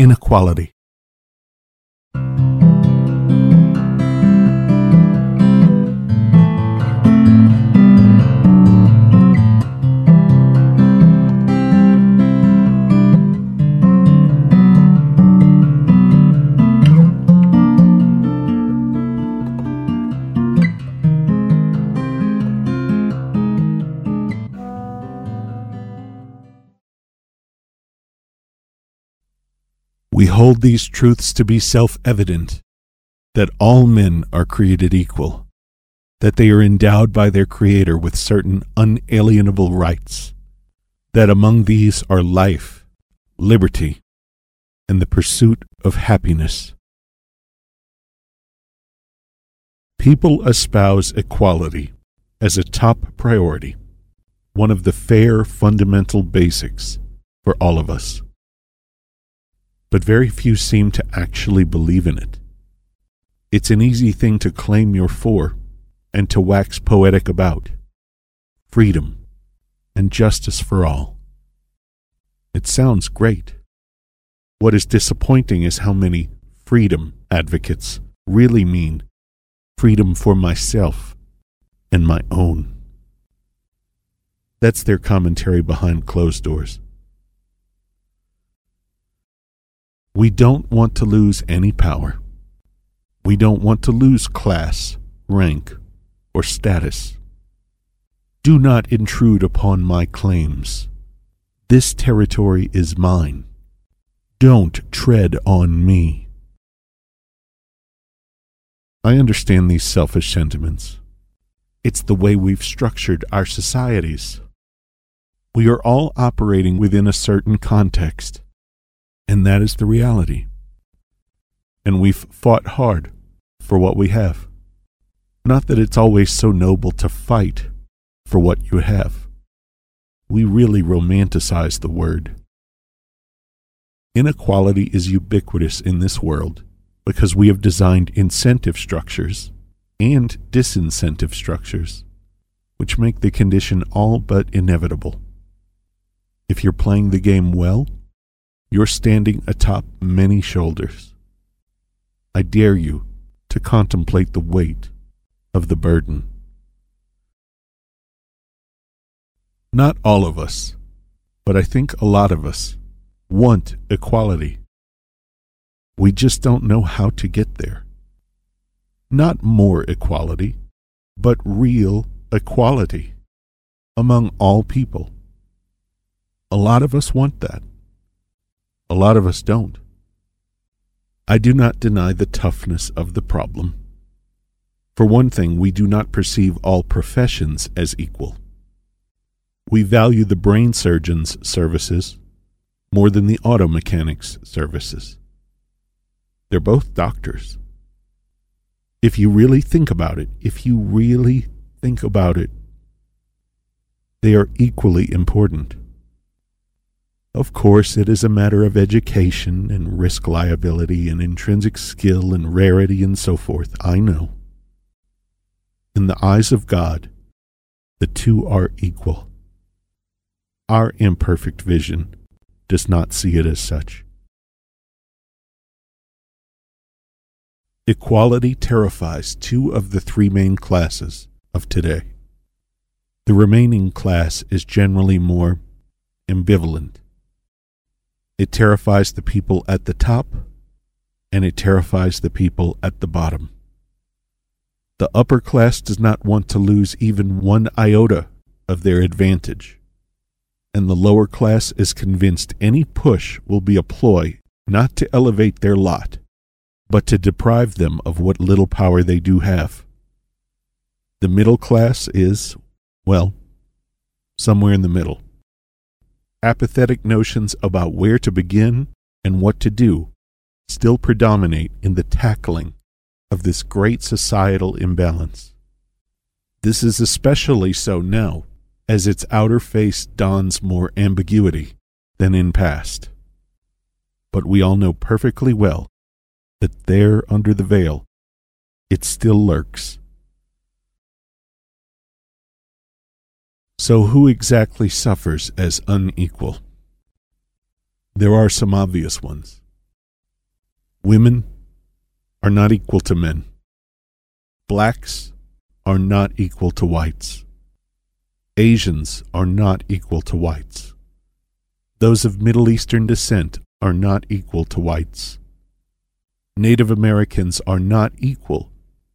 inequality. We hold these truths to be self evident that all men are created equal, that they are endowed by their Creator with certain unalienable rights, that among these are life, liberty, and the pursuit of happiness. People espouse equality as a top priority, one of the fair fundamental basics for all of us but very few seem to actually believe in it. It's an easy thing to claim you're for and to wax poetic about freedom and justice for all. It sounds great. What is disappointing is how many freedom advocates really mean freedom for myself and my own. That's their commentary behind closed doors. We don't want to lose any power. We don't want to lose class, rank, or status. Do not intrude upon my claims. This territory is mine. Don't tread on me. I understand these selfish sentiments. It's the way we've structured our societies. We are all operating within a certain context. And that is the reality. And we've fought hard for what we have. Not that it's always so noble to fight for what you have. We really romanticize the word. Inequality is ubiquitous in this world because we have designed incentive structures and disincentive structures, which make the condition all but inevitable. If you're playing the game well, you're standing atop many shoulders. I dare you to contemplate the weight of the burden. Not all of us, but I think a lot of us want equality. We just don't know how to get there. Not more equality, but real equality among all people. A lot of us want that. A lot of us don't. I do not deny the toughness of the problem. For one thing, we do not perceive all professions as equal. We value the brain surgeon's services more than the auto mechanic's services. They're both doctors. If you really think about it, if you really think about it, they are equally important. Of course, it is a matter of education and risk liability and intrinsic skill and rarity and so forth. I know. In the eyes of God, the two are equal. Our imperfect vision does not see it as such. Equality terrifies two of the three main classes of today. The remaining class is generally more ambivalent. It terrifies the people at the top, and it terrifies the people at the bottom. The upper class does not want to lose even one iota of their advantage, and the lower class is convinced any push will be a ploy not to elevate their lot, but to deprive them of what little power they do have. The middle class is, well, somewhere in the middle apathetic notions about where to begin and what to do still predominate in the tackling of this great societal imbalance. This is especially so now, as its outer face dons more ambiguity than in past. But we all know perfectly well that there under the veil it still lurks So, who exactly suffers as unequal? There are some obvious ones. Women are not equal to men. Blacks are not equal to whites. Asians are not equal to whites. Those of Middle Eastern descent are not equal to whites. Native Americans are not equal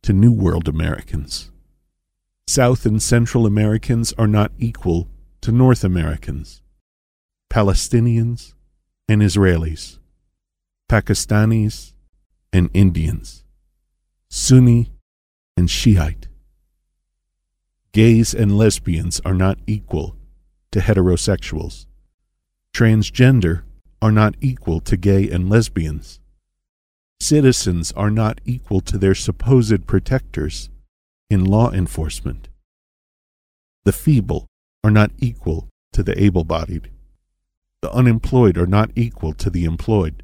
to New World Americans. South and Central Americans are not equal to North Americans. Palestinians and Israelis, Pakistanis and Indians, Sunni and Shiite. Gays and lesbians are not equal to heterosexuals. Transgender are not equal to gay and lesbians. Citizens are not equal to their supposed protectors in law enforcement. The feeble are not equal to the able bodied. The unemployed are not equal to the employed.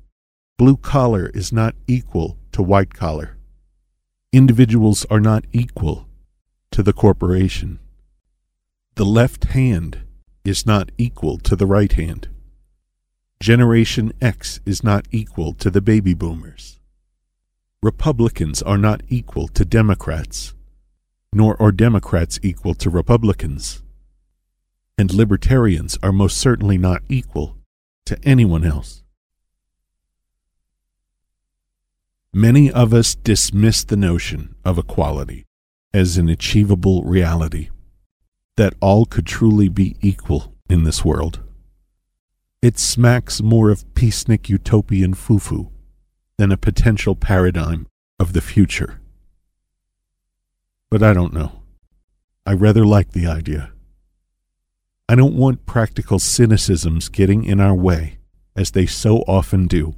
Blue collar is not equal to white collar. Individuals are not equal to the corporation. The left hand is not equal to the right hand. Generation X is not equal to the baby boomers. Republicans are not equal to Democrats, nor are Democrats equal to Republicans. And libertarians are most certainly not equal to anyone else. Many of us dismiss the notion of equality as an achievable reality, that all could truly be equal in this world. It smacks more of peacenik utopian foo-foo than a potential paradigm of the future. But I don't know. I rather like the idea. I don't want practical cynicisms getting in our way, as they so often do.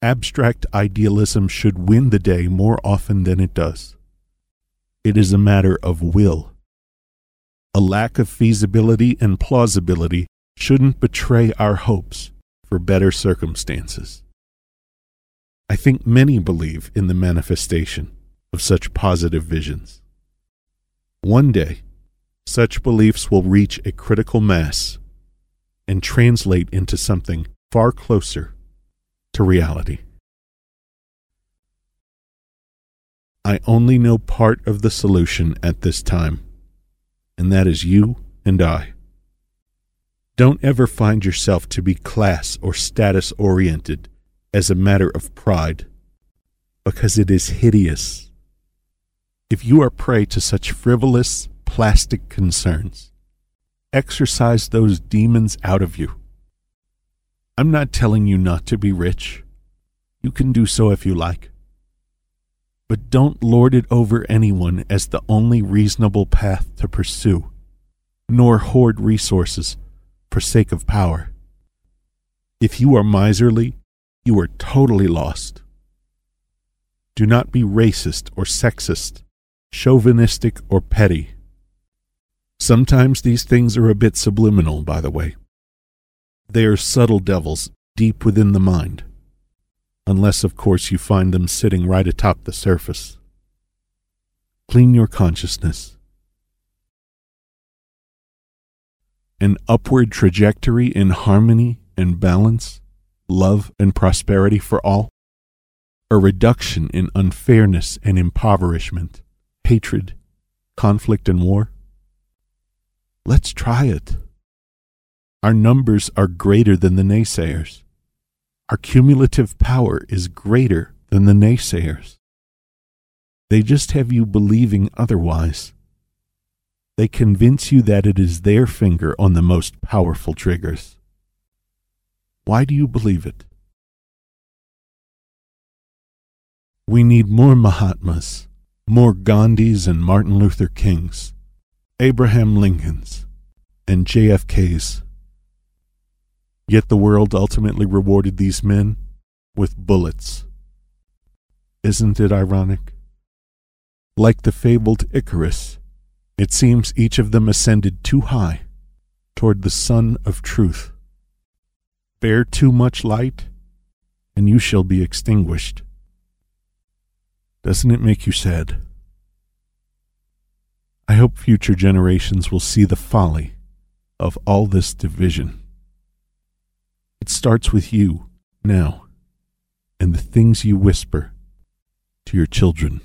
Abstract idealism should win the day more often than it does. It is a matter of will. A lack of feasibility and plausibility shouldn't betray our hopes for better circumstances. I think many believe in the manifestation of such positive visions. One day, such beliefs will reach a critical mass and translate into something far closer to reality. I only know part of the solution at this time, and that is you and I. Don't ever find yourself to be class or status oriented as a matter of pride, because it is hideous. If you are prey to such frivolous, plastic concerns, exorcise those demons out of you. I'm not telling you not to be rich. You can do so if you like but don't lord it over anyone as the only reasonable path to pursue, nor hoard resources for sake of power. If you are miserly, you are totally lost. Do not be racist or sexist, chauvinistic or petty. Sometimes these things are a bit subliminal, by the way. They are subtle devils deep within the mind unless, of course, you find them sitting right atop the surface. Clean your consciousness. An upward trajectory in harmony and balance, love and prosperity for all. A reduction in unfairness and impoverishment, hatred, conflict, and war. Let's try it. Our numbers are greater than the naysayers. Our cumulative power is greater than the naysayers. They just have you believing otherwise. They convince you that it is their finger on the most powerful triggers. Why do you believe it? We need more Mahatmas, more Gandhis and Martin Luther Kings, Abraham Lincolns, and JFKs Yet the world ultimately rewarded these men with bullets. Isn't it ironic? Like the fabled Icarus, it seems each of them ascended too high toward the sun of truth. Bear too much light, and you shall be extinguished. Doesn't it make you sad? I hope future generations will see the folly of all this division. It starts with you now, and the things you whisper to your children.